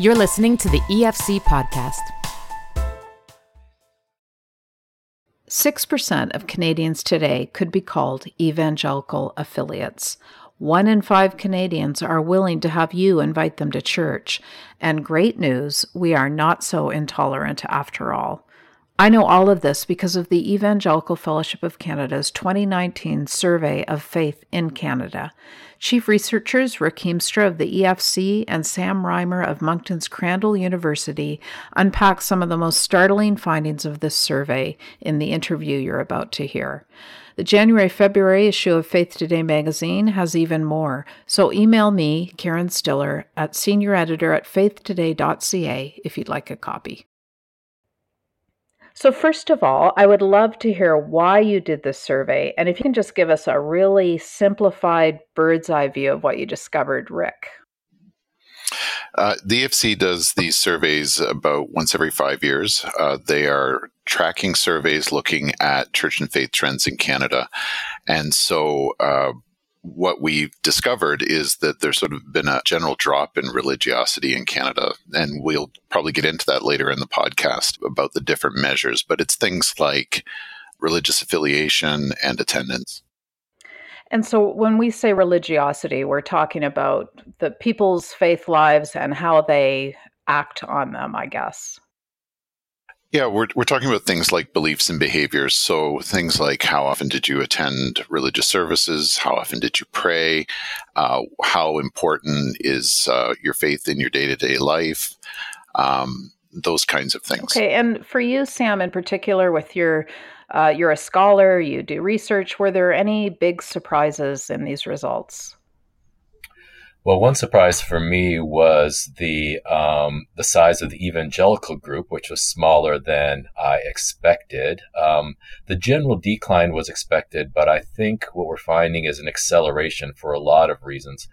You're listening to the EFC podcast. 6% of Canadians today could be called evangelical affiliates. One in five Canadians are willing to have you invite them to church. And great news, we are not so intolerant after all. I know all of this because of the Evangelical Fellowship of Canada's 2019 Survey of Faith in Canada. Chief researchers Rick Hiemstra of the EFC and Sam Reimer of Moncton's Crandall University unpack some of the most startling findings of this survey in the interview you're about to hear. The January February issue of Faith Today magazine has even more, so email me, Karen Stiller, at senior editor at faithtoday.ca if you'd like a copy. So, first of all, I would love to hear why you did this survey. And if you can just give us a really simplified bird's eye view of what you discovered, Rick. Uh, the EFC does these surveys about once every five years. Uh, they are tracking surveys looking at church and faith trends in Canada. And so, uh, what we've discovered is that there's sort of been a general drop in religiosity in Canada. And we'll probably get into that later in the podcast about the different measures, but it's things like religious affiliation and attendance. And so when we say religiosity, we're talking about the people's faith lives and how they act on them, I guess. Yeah, we're, we're talking about things like beliefs and behaviors. So, things like how often did you attend religious services? How often did you pray? Uh, how important is uh, your faith in your day to day life? Um, those kinds of things. Okay. And for you, Sam, in particular, with your uh, you're a scholar, you do research. Were there any big surprises in these results? Well, one surprise for me was the um, the size of the evangelical group, which was smaller than I expected. Um, the general decline was expected, but I think what we're finding is an acceleration for a lot of reasons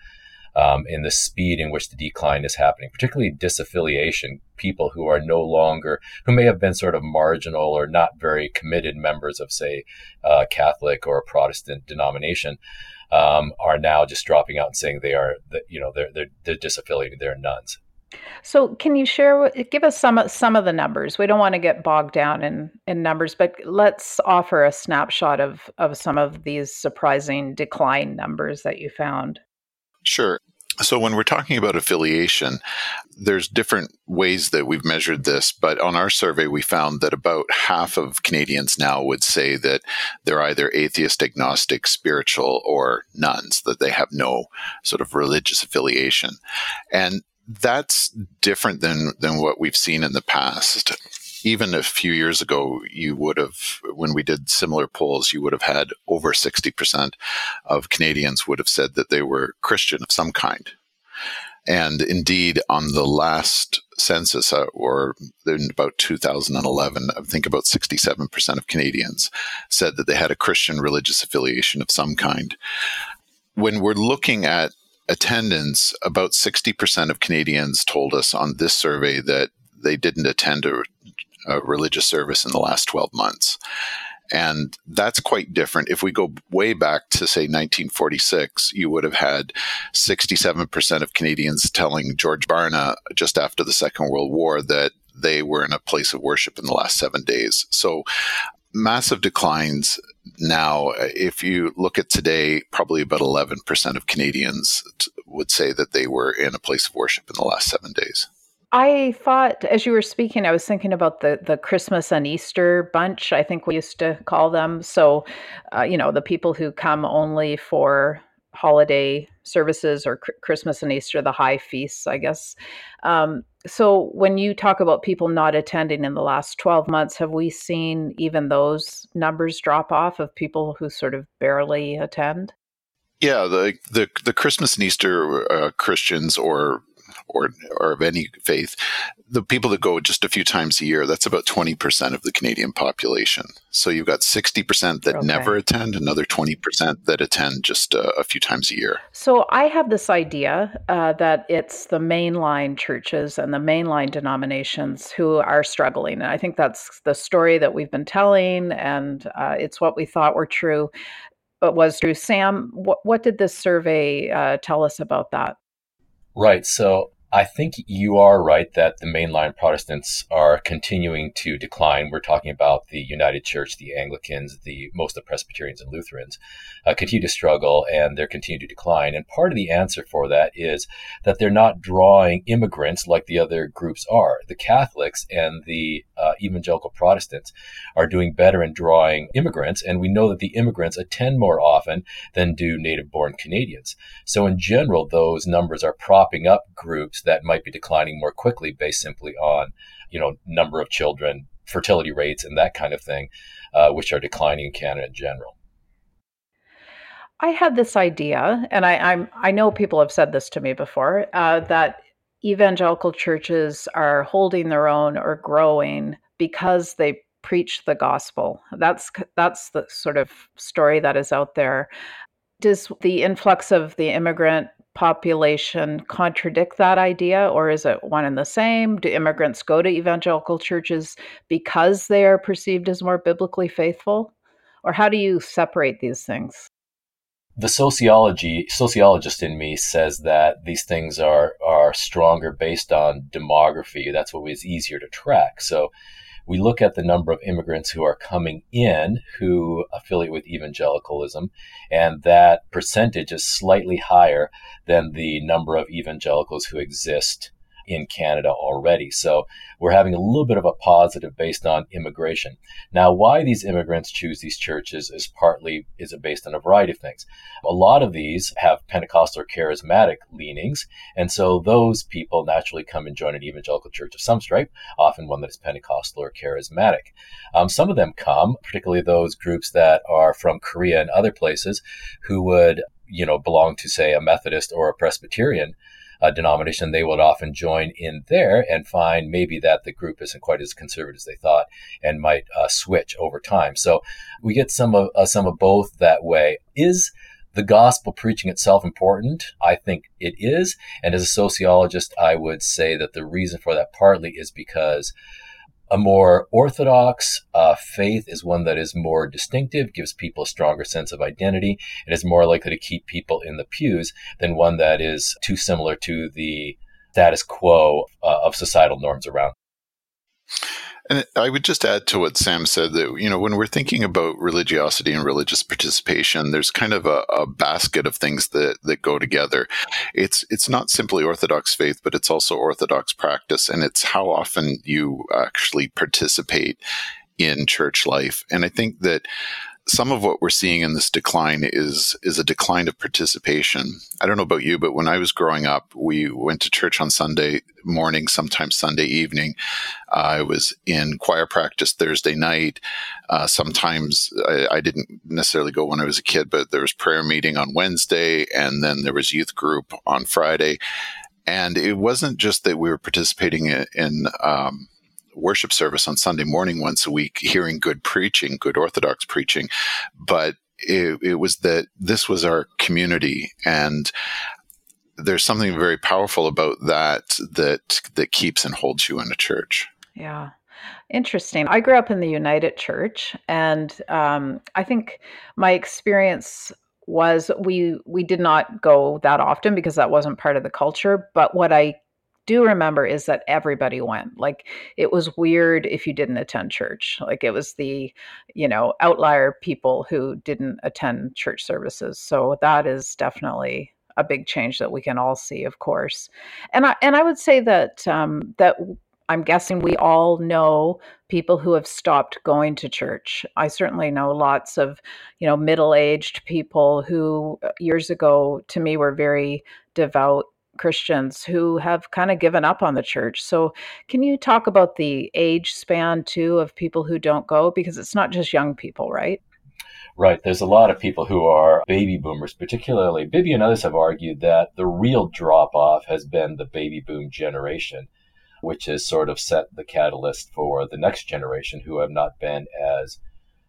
um, in the speed in which the decline is happening, particularly disaffiliation. People who are no longer, who may have been sort of marginal or not very committed members of, say, a Catholic or a Protestant denomination um, are now just dropping out and saying they are, you know, they're they're, they're disaffiliated, they're nones. So, can you share, give us some some of the numbers? We don't want to get bogged down in in numbers, but let's offer a snapshot of of some of these surprising decline numbers that you found. Sure. So when we're talking about affiliation, there's different ways that we've measured this, but on our survey, we found that about half of Canadians now would say that they're either atheist, agnostic, spiritual, or nones, that they have no sort of religious affiliation. And that's different than, than what we've seen in the past even a few years ago, you would have, when we did similar polls, you would have had over 60% of Canadians would have said that they were Christian of some kind. And indeed, on the last census, uh, or in about 2011, I think about 67% of Canadians said that they had a Christian religious affiliation of some kind. When we're looking at attendance, about 60% of Canadians told us on this survey that they didn't attend a, a religious service in the last 12 months. And that's quite different. If we go way back to, say, 1946, you would have had 67% of Canadians telling George Barna just after the Second World War that they were in a place of worship in the last seven days. So massive declines now. If you look at today, probably about 11% of Canadians would say that they were in a place of worship in the last seven days. I thought, as you were speaking, I was thinking about the the Christmas and Easter bunch. I think we used to call them. So, uh, you know, the people who come only for holiday services or cr- Christmas and Easter, the high feasts, I guess. Um, so, when you talk about people not attending in the last twelve months, have we seen even those numbers drop off of people who sort of barely attend? Yeah, the the the Christmas and Easter uh, Christians or or, or of any faith, the people that go just a few times a year, that's about 20% of the Canadian population. So you've got 60% that okay. never attend, another 20% that attend just a, a, few times a year. So I have this idea uh, that it's the mainline churches and the mainline denominations who are struggling. And I think that's the story that we've been telling, and uh, it's what we thought were true. But was true. Sam, what, what did this survey uh, tell us about that? Right. So I think you are right that the mainline Protestants are continuing to decline. We're talking about the United Church, the Anglicans, the most of the Presbyterians and Lutherans uh, continue to struggle and they're continuing to decline. And part of the answer for that is that they're not drawing immigrants like the other groups are. The Catholics and the uh, evangelical Protestants are doing better in drawing immigrants, and we know that the immigrants attend more often than do native born Canadians. So, in general, those numbers are propping up groups that might be declining more quickly based simply on, you know, number of children, fertility rates, and that kind of thing, uh, which are declining in Canada in general. I had this idea, and I, am I know people have said this to me before, uh, that evangelical churches are holding their own or growing because they preach the gospel. That's that's the sort of story that is out there. Does the influx of the immigrant population contradict that idea, or is it one and the same? Do immigrants go to evangelical churches because they are perceived as more biblically faithful? Or how do you separate these things? The sociology sociologist in me says that these things are are stronger based on demography. That's what is easier to track. So we look at the number of immigrants who are coming in who affiliate with evangelicalism, and that percentage is slightly higher than the number of evangelicals who exist in Canada already. So we're having a little bit of a positive based on immigration. Now, why these immigrants choose these churches is partly is based on a variety of things. A lot of these have Pentecostal or charismatic leanings, and so those people naturally come and join an evangelical church of some stripe, often one that is Pentecostal or charismatic. Um, some of them come, particularly those groups that are from Korea and other places, who would you know belong to say a Methodist or a Presbyterian uh, denomination, they would often join in there and find maybe that the group isn't quite as conservative as they thought and might uh, switch over time. So we get some of uh, some of both that way. Is the gospel preaching itself important? I think it is. And as a sociologist, I would say that the reason for that partly is because a more orthodox uh, faith is one that is more distinctive, gives people a stronger sense of identity, and is more likely to keep people in the pews than one that is too similar to the status quo uh, of societal norms around. And I would just add to what Sam said that, you know, when we're thinking about religiosity and religious participation, there's kind of a, a, basket of things that, that go together. It's, it's not simply Orthodox faith, but it's also Orthodox practice. And it's how often you actually participate in church life. And I think that some of what we're seeing in this decline is is a decline of participation. I don't know about you, but when I was growing up, we went to church on Sunday morning, sometimes Sunday evening. Uh, I was in choir practice Thursday night. Uh, sometimes I, I, didn't necessarily go when I was a kid, but there was prayer meeting on Wednesday, and then there was youth group on Friday. And it wasn't just that we were participating in. in um, worship service on Sunday morning once a week, hearing good preaching, good Orthodox preaching. But it, it was that this was our community and there's something very powerful about that that that keeps and holds you in a church. Yeah. Interesting. I grew up in the United Church, and um, I think my experience was we we did not go that often because that wasn't part of the culture. But what I do remember is that everybody went. Like it was weird if you didn't attend church. Like it was the, you know, outlier people who didn't attend church services. So that is definitely a big change that we can all see, of course. And I and I would say that um, that I'm guessing we all know people who have stopped going to church. I certainly know lots of, you know, middle-aged people who uh, years ago to me were very devout Christians who have kind of given up on the church. So, can you talk about the age span too of people who don't go? Because it's not just young people, right? Right. There's a lot of people who are baby boomers, particularly Bibby and others have argued that the real drop off has been the baby boom generation, which has sort of set the catalyst for the next generation who have not been as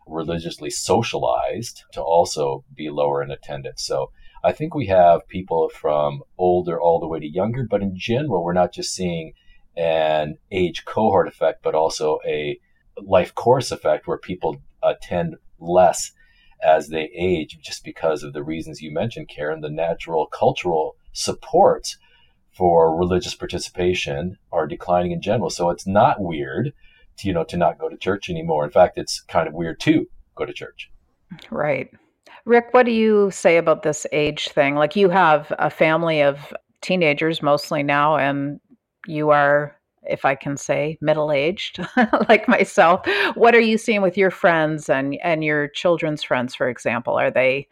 religiously socialized to also be lower in attendance. So I think we have people from older all the way to younger, but in general, we're not just seeing an age cohort effect, but also a life course effect where people attend less as they age just because of the reasons you mentioned, Karen, the natural cultural supports for religious participation are declining in general. So it's not weird to, you know, to not go to church anymore. In fact, it's kind of weird to go to church. Right. Rick, what do you say about this age thing? Like you have a family of teenagers mostly now, and you are, if I can say, middle aged, like myself. What are you seeing with your friends and and your children's friends, for example? Are they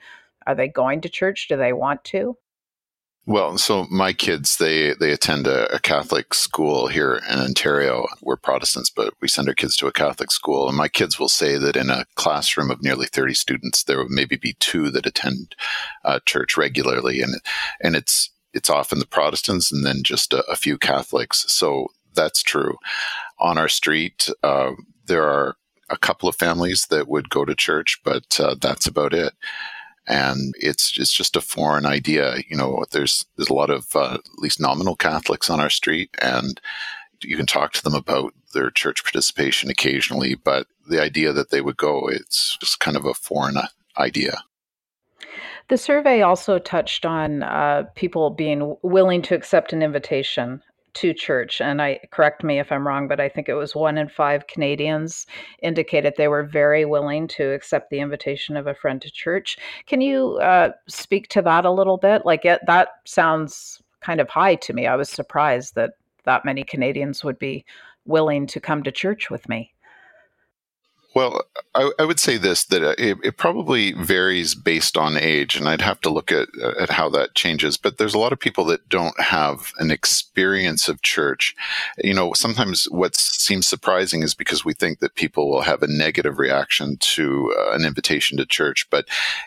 are they going to church? Do they want to? Well, so my kids they they attend a, a, Catholic school here in Ontario. We're Protestants, but we send our kids to a Catholic school, and my kids will say that in a classroom of nearly thirty students, there will maybe be two that attend uh, church regularly, and and it's it's often the Protestants and then just a, a few Catholics. So that's true. On our street, uh, there are a couple of families that would go to church, but uh, that's about it and it's it's just a foreign idea. You know, there's there's a lot of uh, at least nominal Catholics on our street, and you can talk to them about their church participation occasionally, but the idea that they would go, it's just kind of a foreign idea. The survey also touched on uh, people being willing to accept an invitation to church. And I correct me if I'm wrong, but I think it was one in five Canadians indicated they were very willing to accept the invitation of a friend to church. Can you uh, speak to that a little bit? Like it, that sounds kind of high to me. I was surprised that that many Canadians would be willing to come to church with me. Well, I, I, would say this that uh, it, it, probably varies based on age, and I'd have to look at uh, at how that changes. But there's a lot of people that don't have an experience of church. You know, sometimes what seems surprising is because we think that people will have a negative reaction to uh, an invitation to church. But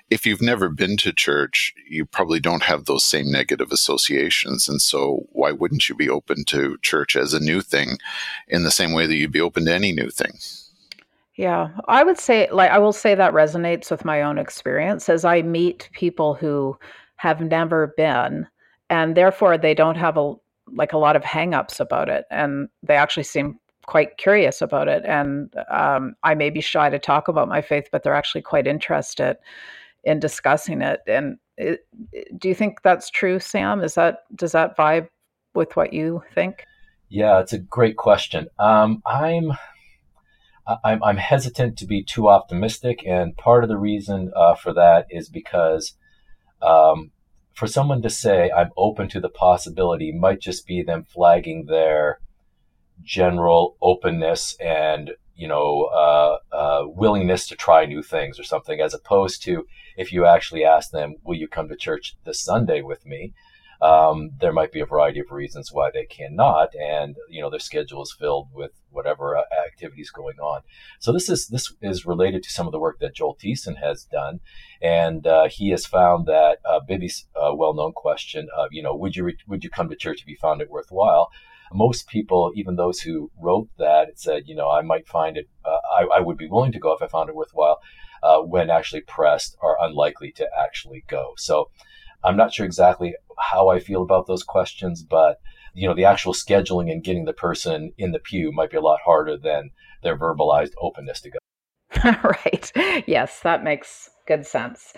if you've never been to church, you probably don't have those same negative associations, and so why wouldn't you be open to church as a new thing, in the same way that you'd be open to any new thing? Yeah, I would say, like, I will say that resonates with my own experience as I meet people who have never been, and therefore they don't have a like a lot of hangups about it, and they actually seem quite curious about it. And um, I may be shy to talk about my faith, but they're actually quite interested in discussing it. And it, do you think that's true, Sam? Is that does that vibe with what you think? Yeah, it's a great question. Um, I'm I'm, I'm hesitant to be too optimistic, and part of the reason uh, for that is because um, for someone to say I'm open to the possibility might just be them flagging their general openness and you know uh, uh, willingness to try new things or something, as opposed to if you actually ask them, "Will you come to church this Sunday with me?" Um, there might be a variety of reasons why they cannot, and you know their schedule is filled with whatever uh, activities going on. So this is this is related to some of the work that Joel Thiessen has done, and uh, he has found that uh, Bibby's uh, well-known question of you know would you re- would you come to church if you found it worthwhile? Most people, even those who wrote that, said you know I might find it uh, I, I, would be willing to go if I found it worthwhile. Uh, when actually pressed, are unlikely to actually go. So I'm not sure exactly how I feel about those questions, but you know, the actual scheduling and getting the person in the pew might be a lot harder than their verbalized openness to go. right. Yes, that makes good sense.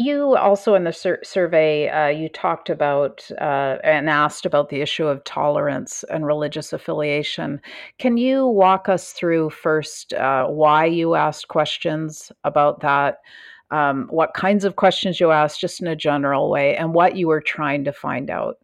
You also in the sur- survey, uh, you talked about uh, and asked about the issue of tolerance and religious affiliation. Can you walk us through first uh, why you asked questions about that? Um, what kinds of questions you asked, just in a general way, and what you were trying to find out.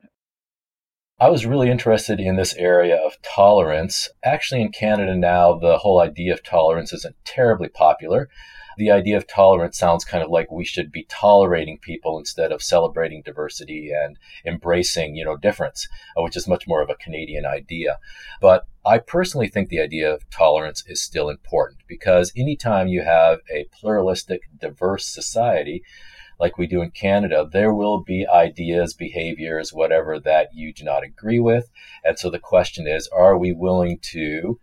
I was really interested in this area of tolerance. Actually, in Canada now, the whole idea of tolerance isn't terribly popular the idea of tolerance sounds kind of like we should be tolerating people instead of celebrating diversity and embracing, you know, difference, uh, which is much more of a Canadian idea. But I personally think the idea of tolerance is still important because anytime you have a pluralistic, diverse society, like we do in Canada, there will be ideas, behaviors, whatever that you do not agree with. And so the question is, are we willing to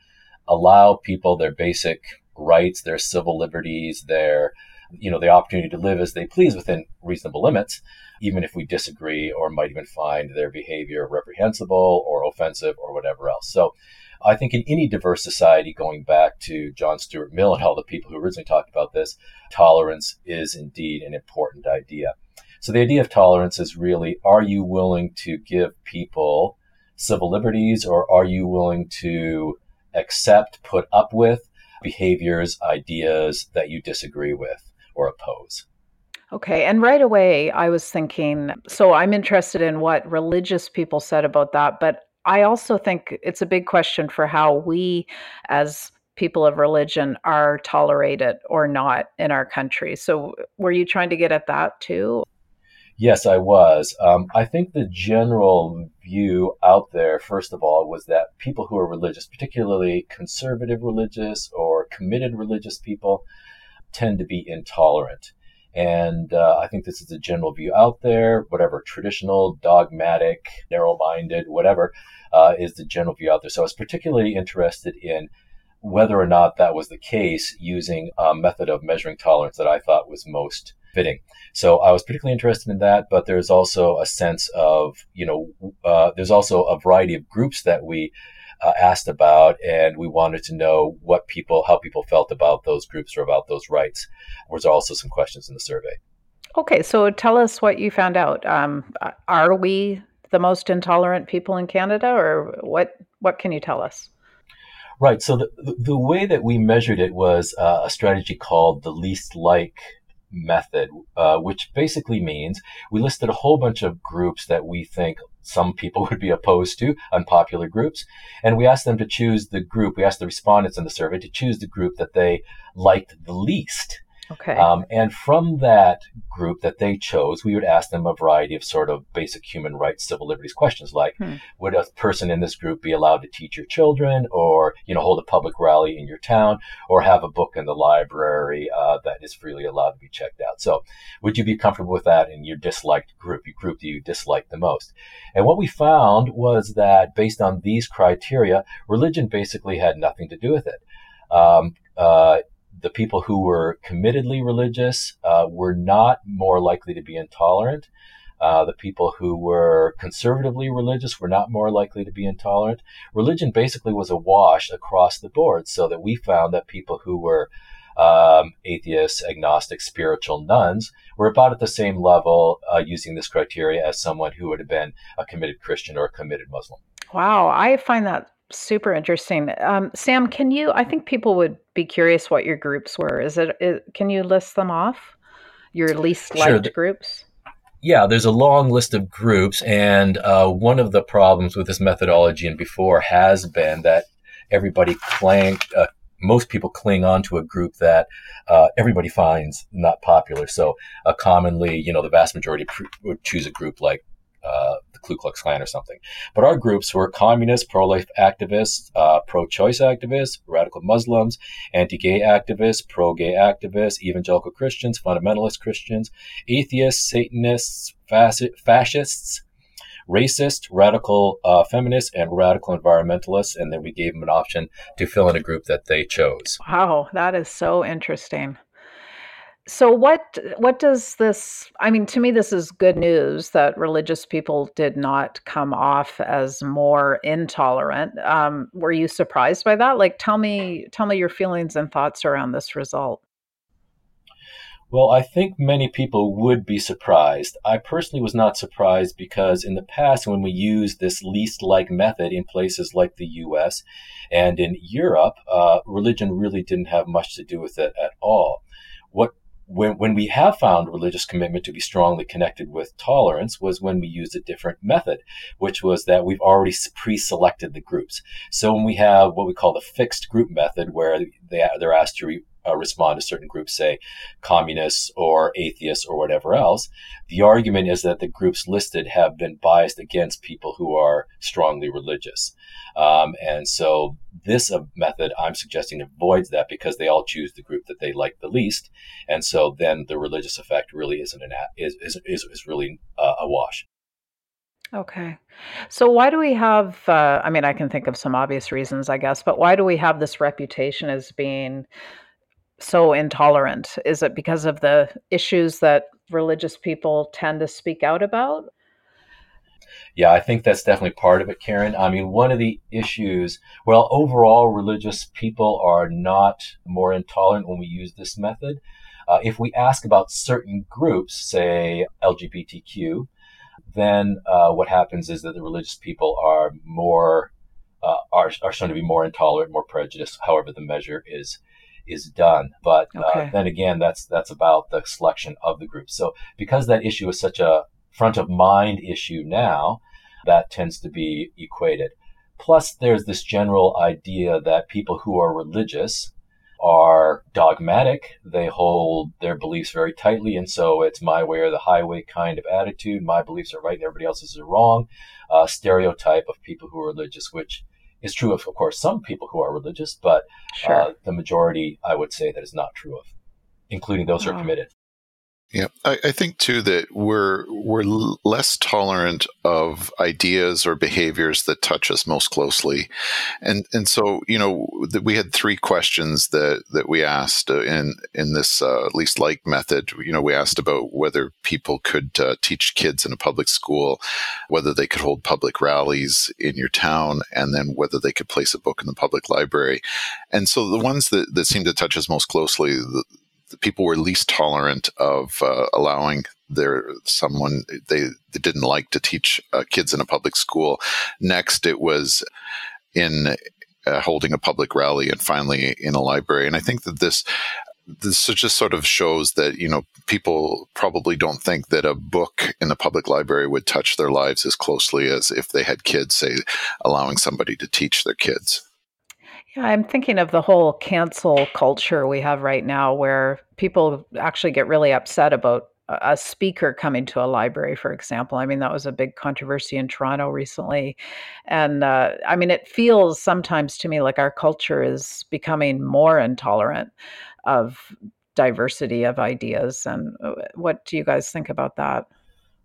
allow people their basic rights, their civil liberties, their you know the opportunity to live as they please within reasonable limits, even if we disagree or might even find their behavior reprehensible or offensive or whatever else. So. I think in any diverse society, going back to John Stuart Mill and all the people who originally talked about this, tolerance is indeed an important idea. So the idea of tolerance is really are you willing to give people civil liberties or are you willing to accept, put up with behaviors, ideas that you disagree with or oppose? Okay. And right away, I was thinking so I'm interested in what religious people said about that, but I also think it's a big question for how we, as people of religion, are tolerated or not in our country. So, were you trying to get at that too? Yes, I was. Um, I think the general view out there, first of all, was that people who are religious, particularly conservative religious or committed religious people, tend to be intolerant. And uh, I think this is a general view out there, whatever traditional, dogmatic, narrow minded, whatever uh, is the general view out there. So I was particularly interested in whether or not that was the case using a method of measuring tolerance that I thought was most fitting. So I was particularly interested in that, but there's also a sense of, you know, uh, there's also a variety of groups that we uh, asked about, and we wanted to know what people, how people felt about those groups or about those rights. There was also some questions in the survey. Okay, so tell us what you found out. Um, are we the most intolerant people in Canada, or what? What can you tell us? Right. So the the way that we measured it was uh, a strategy called the least like method, uh, which basically means we listed a whole bunch of groups that we think some people would be opposed to, unpopular groups. And we asked them to choose the group, we asked the respondents in the survey to choose the group that they liked the least. Okay. Um, and from that group that they chose, we would ask them a variety of sort of basic human rights, civil liberties questions like, hmm. would a person in this group be allowed to teach your children or, you know, hold a public rally in your town or have a book in the library uh, that is freely allowed to be checked out? So would you be comfortable with that in your disliked group, your group that you dislike the most? And what we found was that based on these criteria, religion basically had nothing to do with it. Um, uh, the people who were committedly religious uh, were not more likely to be intolerant. Uh, the people who were conservatively religious were not more likely to be intolerant. Religion basically was a wash across the board, so that we found that people who were um, atheists, agnostics, spiritual nones were about at the same level uh, using this criteria as someone who would have been a committed Christian or a committed Muslim. Wow, I find that super interesting. Um, Sam, can you? I think people would be curious what your groups were. Is it? it can you list them off? Your least liked sure. groups. Yeah, there's a long list of groups, and uh, one of the problems with this methodology and before has been that everybody clang, uh, most people cling on to a group that uh, everybody finds not popular. So, uh, commonly, you know, the vast majority pr- would choose a group like uh, Ku Klux Klan or something. But our groups were communist, pro-life activists, uh, pro-choice activists, radical Muslims, anti-gay activists, pro-gay activists, evangelical Christians, fundamentalist Christians, atheists, Satanists, fascists, racist, radical uh, feminists, and radical environmentalists. And then we gave them an option to fill in a group that they chose. Wow, that is so interesting so what what does this i mean to me this is good news that religious people did not come off as more intolerant um, were you surprised by that like tell me tell me your feelings and thoughts around this result well, I think many people would be surprised. I personally was not surprised because in the past, when we used this least like method in places like the US and in Europe, uh, religion really didn't have much to do with it at all. When, when we have found religious commitment to be strongly connected with tolerance was when we used a different method, which was that we've already pre-selected the groups. So when we have what we call the fixed group method, where they, they're asked to re, uh, respond to certain groups, say communists or atheists or whatever else. The argument is that the groups listed have been biased against people who are strongly religious. Um, and so this uh, method I'm suggesting avoids that because they all choose the group that they like the least. And so then the religious effect really isn't an, is, is, is, is really uh, a wash. Okay. So why do we have uh, I mean I can think of some obvious reasons I guess, but why do we have this reputation as being so intolerant? Is it because of the issues that religious people tend to speak out about? Yeah, I think that's definitely part of it, Karen. I mean, one of the issues, well, overall, religious people are not more intolerant when we use this method. Uh, if we ask about certain groups, say LGBTQ, then uh, what happens is that the religious people are more uh, are are shown to be more intolerant, more prejudiced. However, the measure is is done. But uh, then again, that's that's about the selection of the group. So because that issue is such a front of mind issue now, that tends to be equated. Plus, there's this general idea that people who are religious are dogmatic. They hold their beliefs very tightly. And so it's my way or the highway kind of attitude. My beliefs are right and everybody else's are wrong. Uh, stereotype of people who are religious, which is true of, of course, some people who are religious, but sure. uh, the majority, I would say, that is not true of, including those who are committed. Yeah, I, I, think too that we're we're less tolerant of ideas or behaviors that touch us most closely, and and so you know we had three questions that that we asked uh, in in this uh, least like method. You know, we asked about whether people could uh, teach kids in a public school, whether they could hold public rallies in your town, and then whether they could place a book in the public library. And so the ones that that seem to touch us most closely. The, people were least tolerant of uh, allowing their someone they, they didn't like to teach uh, kids in a public school. Next, it was in uh, holding a public rally, and finally in a library. And I think that this this just sort of shows that you know people probably don't think that a book in a public library would touch their lives as closely as if they had kids, say, allowing somebody to teach their kids. Yeah, I'm thinking of the whole cancel culture we have right now where people actually get really upset about a speaker coming to a library, for example. I mean, that was a big controversy in Toronto recently. And uh, I mean, it feels sometimes to me like our culture is becoming more intolerant of diversity of ideas. And uh, what do you guys think about that?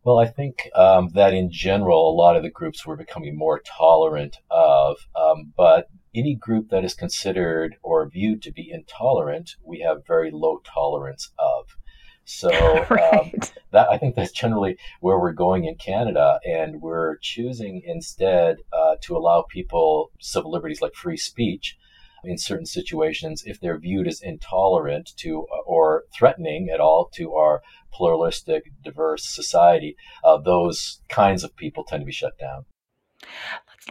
Well, I think um, that in general, a lot of the groups were becoming more tolerant of, um, but any group that is considered or viewed to be intolerant, we have very low tolerance of. So um, right. um, that I think that's generally where we're going in Canada, and we're choosing instead uh, to allow people civil liberties like free speech in certain situations if they're viewed as intolerant to uh, or threatening at all to our pluralistic, diverse society. Uh, those kinds of people tend to be shut down.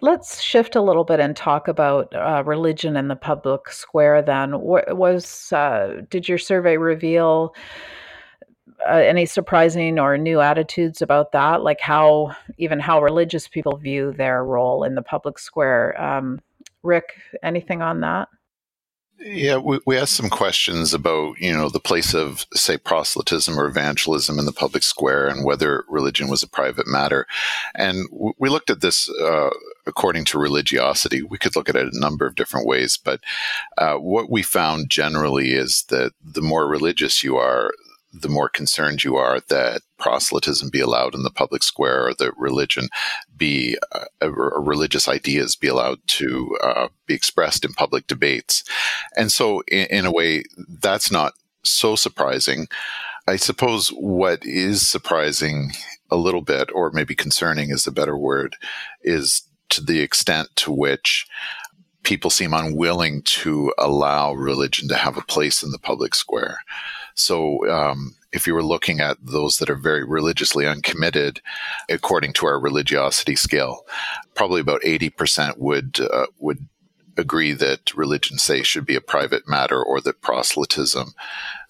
Let's shift a little bit and talk about uh, religion in the public square. Then, what was uh, did your survey reveal uh, any surprising or new attitudes about that? Like how even how religious people view their role in the public square. Um, Rick, anything on that? Yeah, we, we asked some questions about, you know, the place of, say, proselytism or evangelism in the public square and whether religion was a private matter. And we looked at this uh, according to religiosity. We could look at it a number of different ways, but uh, what we found generally is that the more religious you are, the more concerned you are that proselytism be allowed in the public square or that religion be uh, or religious ideas be allowed to uh, be expressed in public debates. And so, in, in a way, that's not so surprising. I suppose what is surprising a little bit, or maybe concerning is a better word, is to the extent to which people seem unwilling to allow religion to have a place in the public square. So, um, if you were looking at those that are very religiously uncommitted, according to our religiosity scale, probably about eighty percent would uh, would agree that religion, say, should be a private matter, or that proselytism.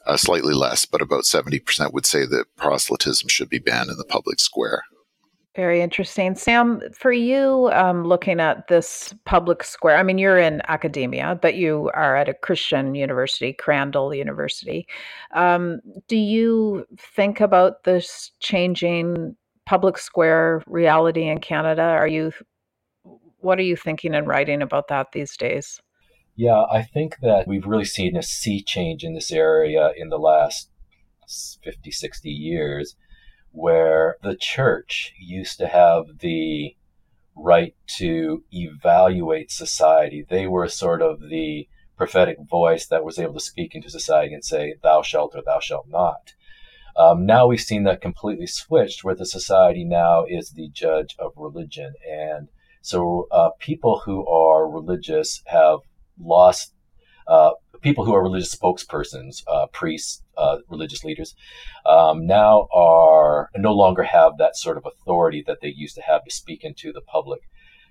Uh, slightly less, but about 70% would say that proselytism should be banned in the public square. Very interesting. Sam, for you, um, looking at this public square, I mean, you're in academia, but you are at a Christian university, Crandall University. Um, do you think about this changing public square reality in Canada? Are you, what are you thinking and writing about that these days? Yeah, I think that we've really seen a sea change in this area in the last 50, 60 years where the church used to have the right to evaluate society. They were sort of the prophetic voice that was able to speak into society and say, thou shalt or thou shalt not. Um, now we've seen that completely switched, where the society now is the judge of religion. And so uh, people who are religious have lost uh, people who are religious spokespersons, uh, priests, uh, religious leaders, um, now are no longer have that sort of authority that they used to have to speak into the public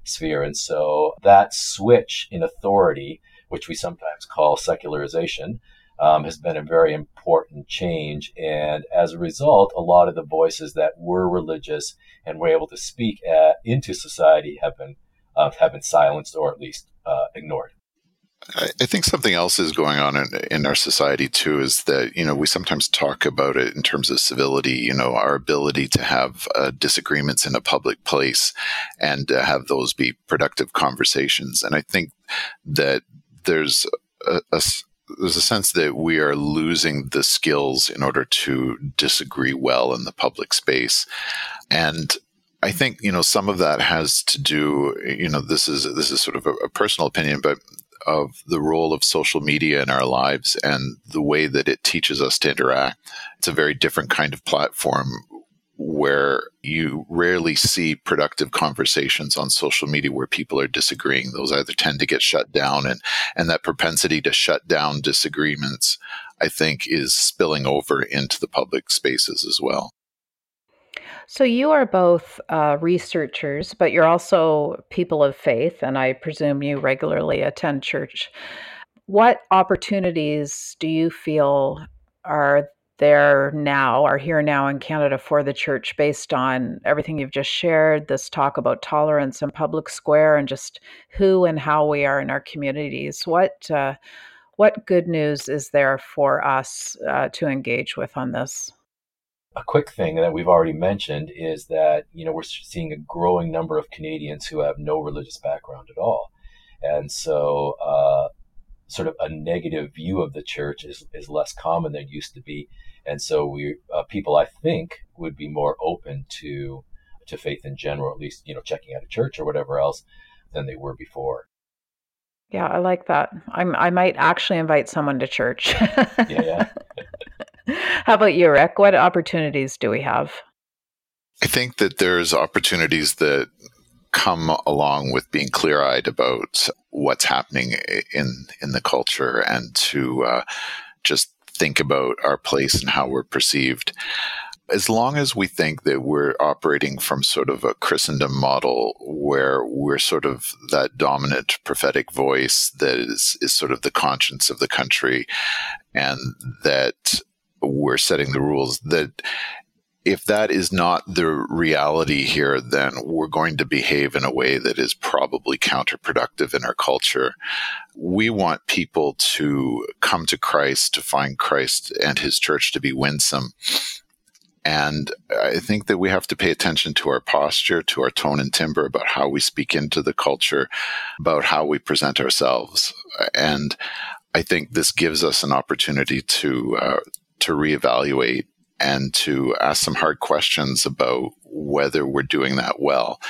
sphere. And so that switch in authority, which we sometimes call secularization, um, has been a very important change. And as a result, a lot of the voices that were religious and were able to speak at, into society have been uh, have been silenced or at least uh, ignored. I think something else is going on in, in, our society too is that, you know, we sometimes talk about it in terms of civility, you know, our ability to have uh, disagreements in a public place and uh, have those be productive conversations. And I think that there's a, a there's a sense that we are losing the skills in order to disagree well in the public space. And I think you know some of that has to do. You know, this is this is sort of a, a personal opinion, but of the role of social media in our lives and the way that it teaches us to interact. It's a very different kind of platform where you rarely see productive conversations on social media where people are disagreeing. Those either tend to get shut down and, and that propensity to shut down disagreements, I think, is spilling over into the public spaces as well. So, you are both uh, researchers, but you're also people of faith, and I presume you regularly attend church. What opportunities do you feel are there now, are here now in Canada for the church based on everything you've just shared, this talk about tolerance and public square, and just who and how we are in our communities? What, uh, what good news is there for us uh, to engage with on this? A quick thing that we've already mentioned is that you know we're seeing a growing number of Canadians who have no religious background at all, and so uh, sort of a negative view of the church is, is less common than it used to be, and so we uh, people I think would be more open to to faith in general, at least you know checking out a church or whatever else than they were before. Yeah, I like that. I'm I might actually invite someone to church. yeah, yeah. How about you, Rick? What opportunities do we have? I think that there's opportunities that come along with being clear-eyed about what's happening in in the culture and to uh, just think about our place and how we're perceived. As long as we think that we're operating from sort of a Christendom model where we're sort of that dominant prophetic voice that is, is sort of the conscience of the country and that we're setting the rules that if that is not the reality here, then we're going to behave in a way that is probably counterproductive in our culture. We want people to come to Christ, to find Christ and his church to be winsome. And I think that we have to pay attention to our posture, to our tone and timbre about how we speak into the culture, about how we present ourselves. And I think this gives us an opportunity to uh, to reevaluate and to ask some hard questions about whether we're doing that well.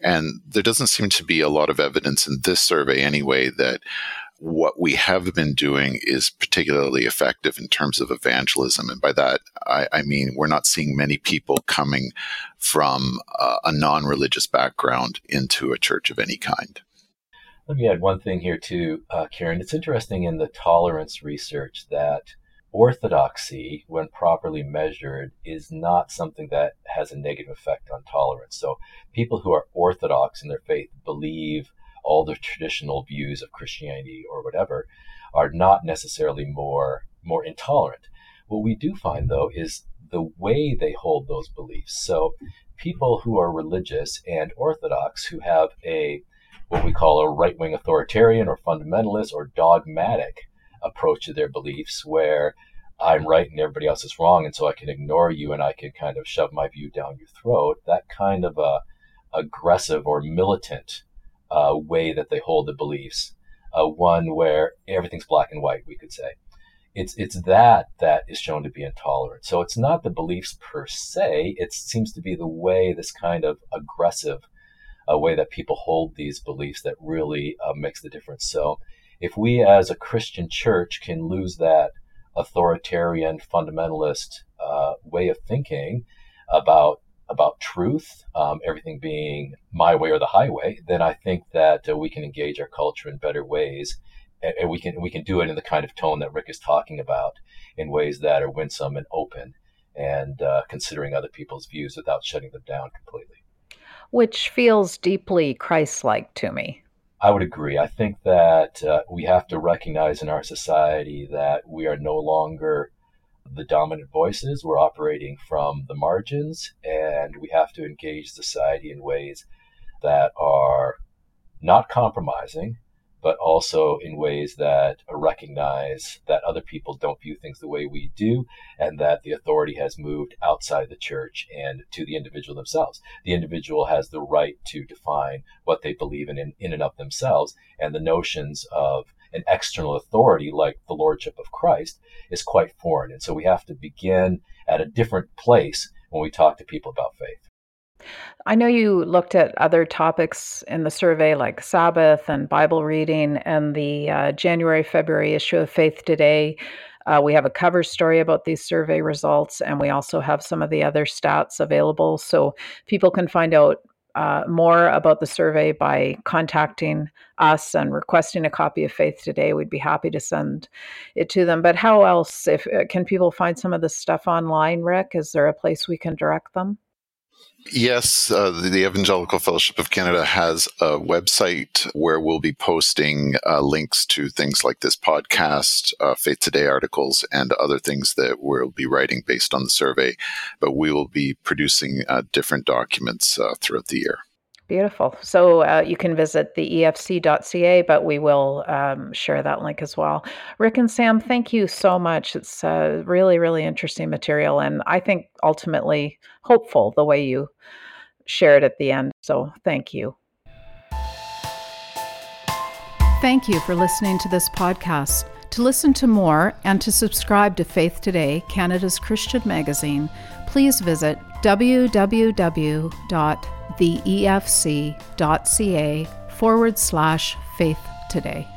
And there doesn't seem to be a lot of evidence in this survey anyway that what we have been doing is particularly effective in terms of evangelism. And by that, I, I mean, we're not seeing many people coming from uh, a non religious background into a church of any kind. Let me add one thing here, too, uh, Karen. It's interesting in the tolerance research that orthodoxy, when properly measured, is not something that has a negative effect on tolerance. So people who are orthodox in their faith believe all the traditional views of Christianity or whatever are not necessarily more more intolerant. What we do find though is the way they hold those beliefs. So people who are religious and orthodox who have a what we call a right-wing authoritarian or fundamentalist or dogmatic approach to their beliefs where I'm right and everybody else is wrong, and so I can ignore you and I can kind of shove my view down your throat. That kind of a aggressive or militant uh, way that they hold the beliefs, uh, one where everything's black and white, we could say. It's it's that that is shown to be intolerant. So it's not the beliefs per se. It seems to be the way this kind of aggressive uh, way that people hold these beliefs that really uh, makes the difference. So if we as a Christian church can lose that authoritarian fundamentalist uh, way of thinking about about truth, um, everything being my way or the highway, then I think that uh, we can engage our culture in better ways and, and we can we can do it in the kind of tone that Rick is talking about in ways that are winsome and open and uh, considering other people's views without shutting them down completely. Which feels deeply Christ like to me. I would agree. I think that uh, we have to recognize in our society that we are no longer the dominant voices. We're operating from the margins, and we have to engage society in ways that are not compromising, but also in ways that recognize that other people don't view things the way we do, and that the authority has moved outside the church and to the individual themselves. The individual has the right to define what they believe in in, in and of themselves, and the notions of an external authority like the Lordship of Christ is quite foreign. And so we have to begin at a different place when we talk to people about faith. I know you looked at other topics in the survey like Sabbath and Bible reading and the uh, January February issue of Faith Today. Uh, we have a cover story about these survey results, and we also have some of the other stats available. So people can find out uh, more about the survey by contacting us and requesting a copy of Faith Today. We'd be happy to send it to them. But how else? If uh, can people find some of this stuff online, Rick? Is there a place we can direct them? Yes, uh, the Evangelical Fellowship of Canada has a website where we'll be posting uh, links to things like this podcast, uh, Faith Today articles, and other things that we'll be writing based on the survey. But we will be producing uh, different documents uh, throughout the year. Beautiful. So uh, you can visit the efc.ca, but we will um, share that link as well. Rick and Sam, thank you so much. It's uh, really, really interesting material, and I think ultimately hopeful the way you shared it at the end. So thank you. Thank you for listening to this podcast. To listen to more and to subscribe to Faith Today, Canada's Christian magazine, please visit www.theefc.ca forward slash faith today.